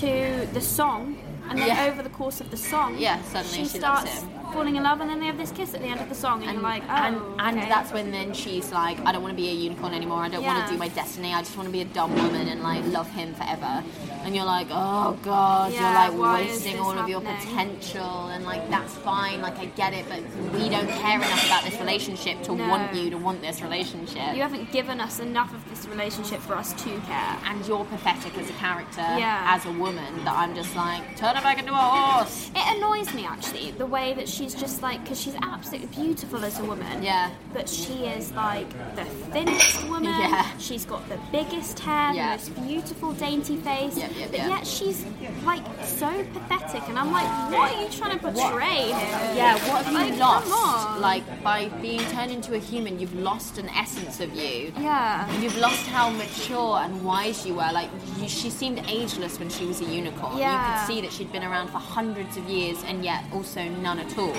to the song and then Yeah. over the course of the song Yeah, suddenly she, she starts falling in love and then they have this kiss at the end of the song and, and you're like oh and, and okay. that's when then she's like I don't want to be a unicorn anymore. I don't want to do my destiny. I just want to be a dumb woman and like love him forever. And you're like oh god Yeah, you're like wasting all of your potential and like that's fine. Like I get it but we don't care enough about this relationship to No. want you to want this relationship. You haven't given us enough of this relationship for us to care. And you're pathetic as a character Yeah. as a woman that I'm just like turn her back into a horse It annoys me actually the way that she's just like because she's absolutely beautiful as a woman. Yeah. But she is like the thinnest woman. Yeah. She's got the biggest hair, Yeah. the most beautiful dainty face. Yep, yep, but yep. yet she's like so pathetic, and I'm like, what are you trying to portray here? Yeah, what have you Like, lost? Like by being turned into a human, you've lost an essence of you. Yeah. You've lost how mature and wise you were. Like you, she seemed ageless when she was a unicorn. Yeah. You could see that she'd been around for hundreds of years and yet also none at all.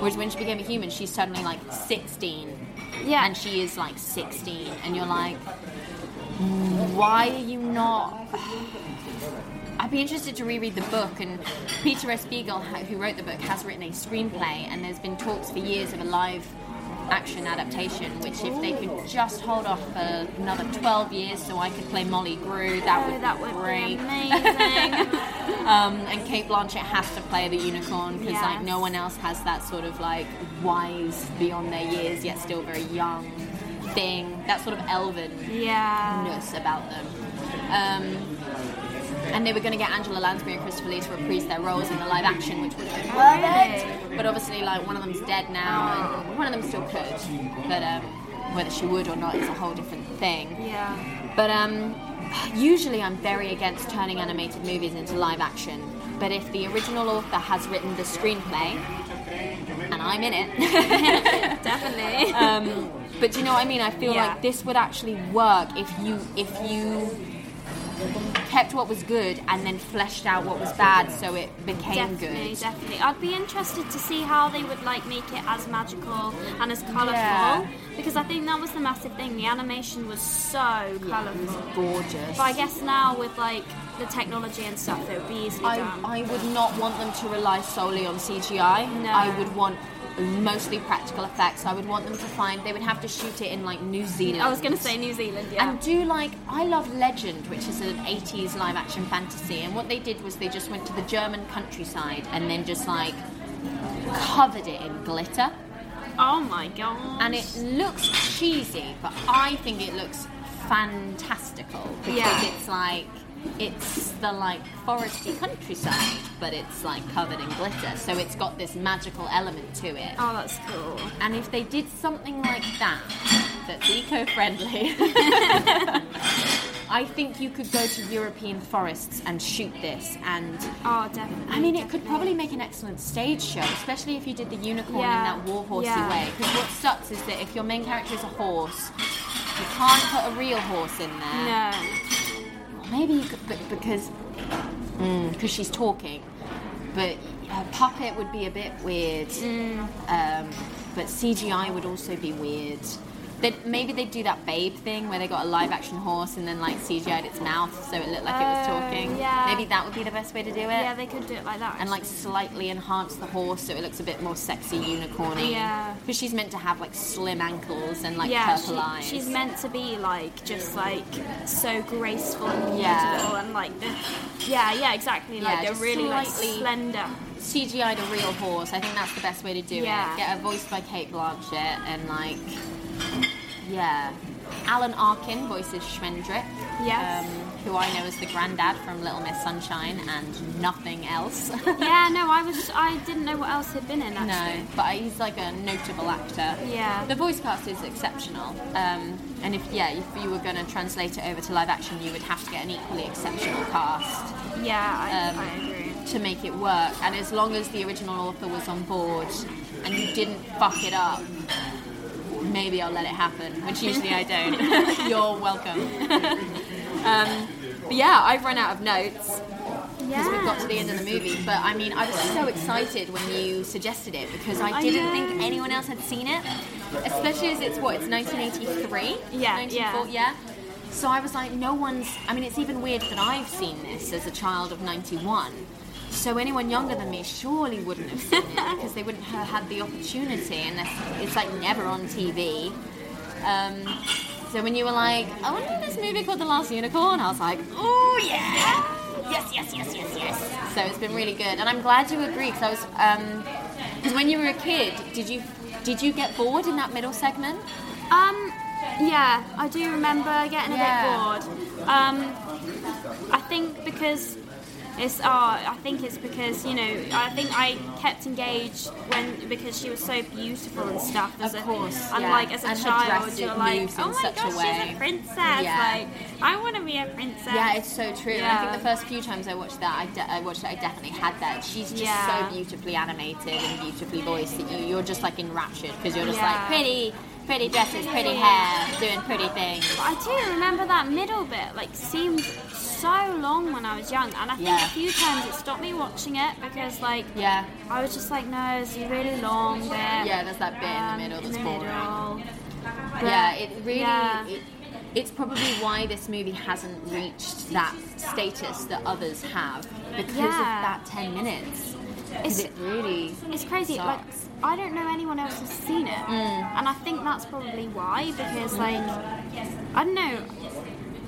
Whereas when she became a human, she's suddenly like 16. Yeah. And she is like 16, and you're like, why are you not? I'd be interested to reread the book, and Peter S. Beagle, who wrote the book, has written a screenplay, and there's been talks for years of a live action adaptation, which if they could just hold off for another 12 years so I could play Molly Grue, that Oh, would that be would great. be amazing. Um, and Cate Blanchett has to play the unicorn because like no one else has that sort of like wise beyond their years yet still very young thing. That sort of elven yeah. about them. Um, and they were going to get Angela Lansbury and Christopher Lee to reprise their roles in the live action, which would have been perfect. But obviously, like one of them's dead now, and one of them still could. But um, whether she would or not is a whole different thing. Yeah. But um, usually, I'm very against turning animated movies into live action. But if the original author has written the screenplay, and I'm in it. Definitely. um, but do you know what I mean? I feel Yeah. like this would actually work if you if you kept what was good and then fleshed out what was bad so it became definitely, good. definitely. I'd be interested to see how they would like make it as magical and as colourful Yeah. because I think that was the massive thing. The animation was so colourful. Gorgeous. But I guess now with like the technology and stuff, it would be easily I, done. I would not want them to rely solely on CGI. No. I would want mostly practical effects. I would want them to find they would have to shoot it in like New Zealand. I was going to say New Zealand, yeah. And do like I love Legend, which is an 80s live action fantasy. And what they did was they just went to the German countryside and then just like covered it in glitter. oh my god. And it looks cheesy, but I think it looks fantastical because Yeah. it's like it's the like foresty countryside, but it's like covered in glitter. So it's got this magical element to it. Oh, that's cool. And if they did something like that, that's eco-friendly, I think you could go to European forests and shoot this. And Oh, definitely. I mean, it could probably make an excellent stage show, especially if you did the unicorn Yeah, in that warhorsey yeah. way. Because what sucks is that if your main character is a horse, you can't put a real horse in there. No. Maybe you could, but because because she's talking. But a puppet would be a bit weird. Mm. Um, but CGI would also be weird. They'd, maybe they'd do that Babe thing where they got a live action horse and then like CGI'd its mouth so it looked like it was Oh, talking. yeah. Maybe that would be the best way to do it. Yeah, they could do it like that. and like slightly enhance the horse so it looks a bit more sexy unicorny. Yeah. Because she's meant to have like slim ankles and like yeah, purple she- eyes. she's meant to be like just like so graceful and beautiful Yeah. and like the, yeah, yeah, exactly. Yeah, Like they're just really like slender. CGI'd a real horse. I think that's the best way to do Yeah. it. Get her voiced by Cate Blanchett and like, yeah. Alan Arkin voices Schmendrick. Yes. Um, who I know as the granddad from Little Miss Sunshine and nothing else. yeah, no, I was I didn't know what else he'd been in actually. no, but he's like a notable actor. Yeah. The voice cast is exceptional. Um, and if yeah, if you were going to translate it over to live action, you would have to get an equally exceptional cast. Yeah, I, Um, I agree. to make it work. And as long as the original author was on board and you didn't fuck it up, maybe I'll let it happen, which usually I don't. You're welcome. um, But yeah, I've run out of notes because we've got to the end of the movie. But I mean, I was so excited when you suggested it because I I didn't know. think anyone else had seen it, especially as it's what it's 1983. Yeah, 1940, yeah. So I was like, no one's. I mean, it's even weird that I've seen this as a child of 91. So anyone younger than me surely wouldn't have seen it because they wouldn't have had the opportunity, and it's like never on TV. Um, so when you were like, I wonder if this movie called The Last Unicorn, I was like, oh yeah, yes, yes, yes, yes, yes. So it's been really good, and I'm glad you agree because I was, because when you were a kid, did you did you get bored in that middle segment? Um, yeah, I do remember getting a Yeah. bit bored. Um, I think because it's, oh, I think it's because you know, I think I kept engaged when because she was so beautiful and stuff. As Of a, course, and yeah. like as a And child, you're like, oh my gosh, she's a princess. Yeah. Like, I want to be a princess. Yeah, it's so true. And I think the first few times I watched that, I, de- I watched it, I definitely had that. She's just Yeah. so beautifully animated and beautifully voiced that you, you're just like enraptured because you're just Yeah. like pretty, pretty dresses, pretty hair, doing pretty things. But I do remember that middle bit, like, seemed so long when I was young, and I think Yeah. a few times it stopped me watching it because, like, Yeah. I was just like, no, it's really long bit. Yeah, there's that bit in the um, middle that's boring. Yeah, it really. Yeah. It, it's probably why this movie hasn't reached that status that others have because of that 10 minutes. It's- it really. It's crazy. Like, sucks. Mm. I don't know anyone else who's seen it, and I think that's probably why. Because, like, I don't know.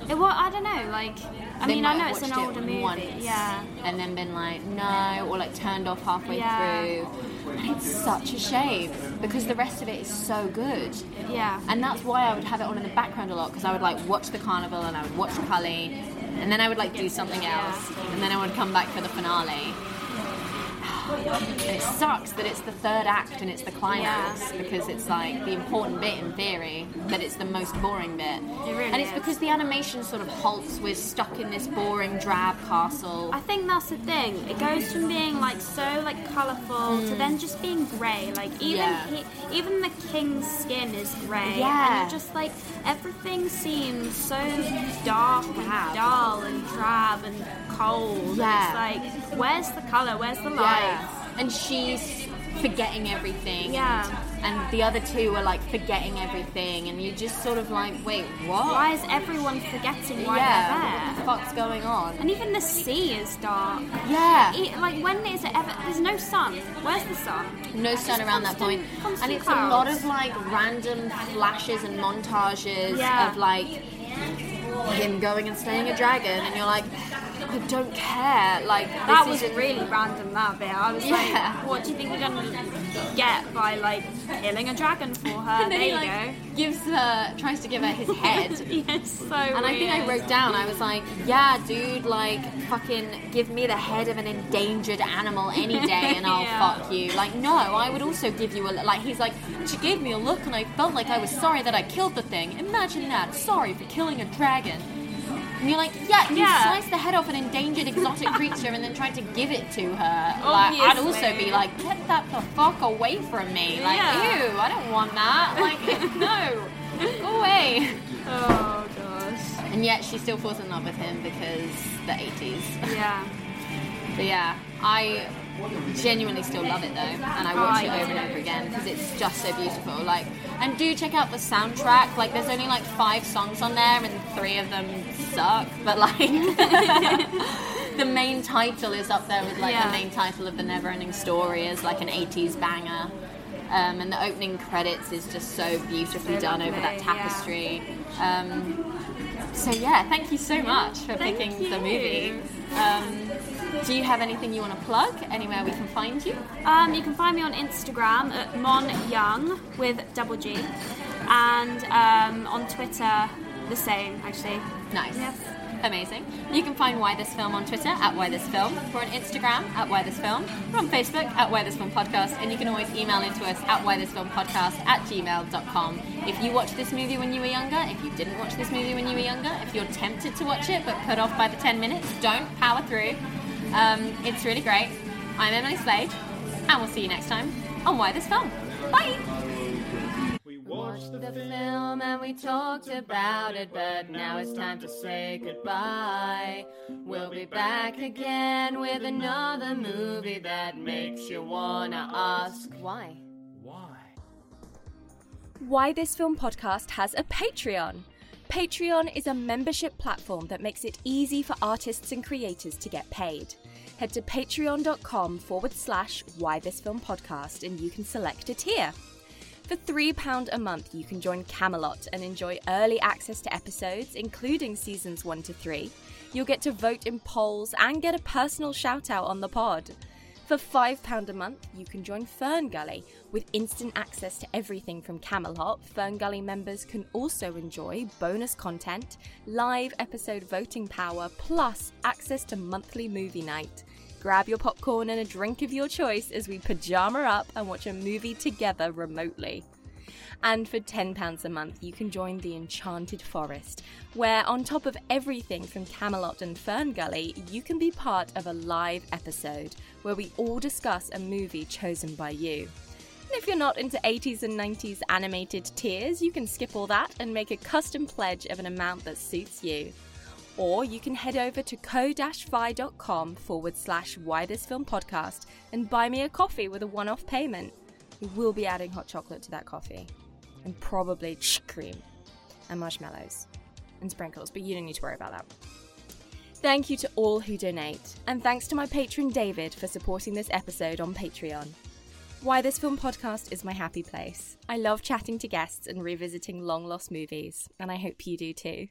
It, well, I don't know. Like, I They mean, I know it's an watched it older movie. once Yeah. And then been like, no, or like turned off halfway Yeah. through. And it's such a shame because the rest of it is so good. Yeah. And that's why I would have it on in the background a lot because I would like watch the carnival and I would watch Cully and then I would like do something else and then I would come back for the finale. And it sucks that it's the third act and it's the climax because it's like the important bit in theory, but it's the most boring bit. really and it's is. because the animation sort of halts. We're stuck in this boring, drab castle. I think that's the thing. It goes from being like so like colourful to mm. then just being grey. Like even Yeah. he, even the king's skin is grey, Yeah. and just like everything seems so dark and dull and drab and cold. Yeah. And it's like where's the colour? Where's the light? Yeah. And she's forgetting everything. Yeah. And, the other two are like forgetting everything, and you're just sort of like, wait, what? Why is everyone forgetting why yeah. they're What the fuck's going on? And even the sea is dark. Yeah. E- Like when is it ever? There's no sun. Where's the sun? No sun around that point. constant- constant and it's a lot of like random flashes and montages Yeah. of like him going and slaying a dragon, and you're like, I don't care. Like That was isn't- really random. That bit. I was Yeah. like, what do you think you're gonna get by like killing a dragon for her? And then there he you like gives her, tries to give her his head. yes, so. And I think I wrote down, I was like, yeah, dude, like, fucking give me the head of an endangered animal any day and I'll Yeah. fuck you. Like, no, I would also give you a, like, he's like, she gave me a look and I felt like I was sorry that I killed the thing. Imagine that, sorry for killing a dragon. And you're like, yeah, you Yeah. sliced the head off an endangered exotic creature and then tried to give it to her. Like, I'd also be like, get that the fuck away from me. Like, Yeah. ew, I don't want that. Like, no, go away. Oh gosh. And yet she still falls in love with him because the 80s. Yeah. But yeah, I genuinely still love it though, and I Oh, watch it over and over again because it's just so beautiful. Like, and do check out the soundtrack. Like, there's only like five songs on there, and three of them suck. But like, the main title is up there with like Yeah. the main title of the Neverending Story is like an 80s banger. Um, and the opening credits is just so beautifully So done over that lovely, yeah. tapestry. Um, so yeah, thank you so much for Thank picking the you. movie. Um, do you have anything you want to plug? Anywhere we can find you? Um, you can find me on Instagram at Mon Young with double G, and um, on Twitter the same actually. Nice. Yes. Amazing. You can find Why This Film on Twitter at Why This Film. We're on Instagram at Why This Film. We're on Facebook at Why This Film Podcast. And you can always email into us at Why This Film Podcast at gmail.com. If you watched this movie when you were younger, if you didn't watch this movie when you were younger, if you're tempted to watch it but put off by the 10 minutes, don't power through. Um, it's really great. I'm Emily Slade, and we'll see you next time on Why This Film. Bye! We watched the the film and we talked about it, but now it's time to say goodbye. We'll be back again with another movie that makes you wanna ask why. Why? Why This Film podcast has a Patreon. Patreon is a membership platform that makes it easy for artists and creators to get paid. Head to patreon.com forward slash Why This Film podcast and you can select a tier. For £3 a month, you can join Camelot and enjoy early access to episodes, including seasons 1 to 3. You'll get to vote in polls and get a personal shout out on the pod. For £5 a month, you can join Fern Gully. With instant access to everything from Camelot, Fern Gully members can also enjoy bonus content, live episode voting power, plus access to monthly movie night. Grab your popcorn and a drink of your choice as we pajama up and watch a movie together remotely. And for £10 a month, you can join the Enchanted Forest, where, on top of everything from Camelot and Fern Gully, you can be part of a live episode where we all discuss a movie chosen by you. And if you're not into 80s and 90s animated tiers, you can skip all that and make a custom pledge of an amount that suits you. Or you can head over to ko-fi.com forward slash why this film podcast and buy me a coffee with a one-off payment. We will be adding hot chocolate to that coffee. And probably cream and marshmallows and sprinkles, but you don't need to worry about that. Thank you to all who donate, and thanks to my patron David for supporting this episode on Patreon. Why This Film podcast is my happy place. I love chatting to guests and revisiting long lost movies, and I hope you do too.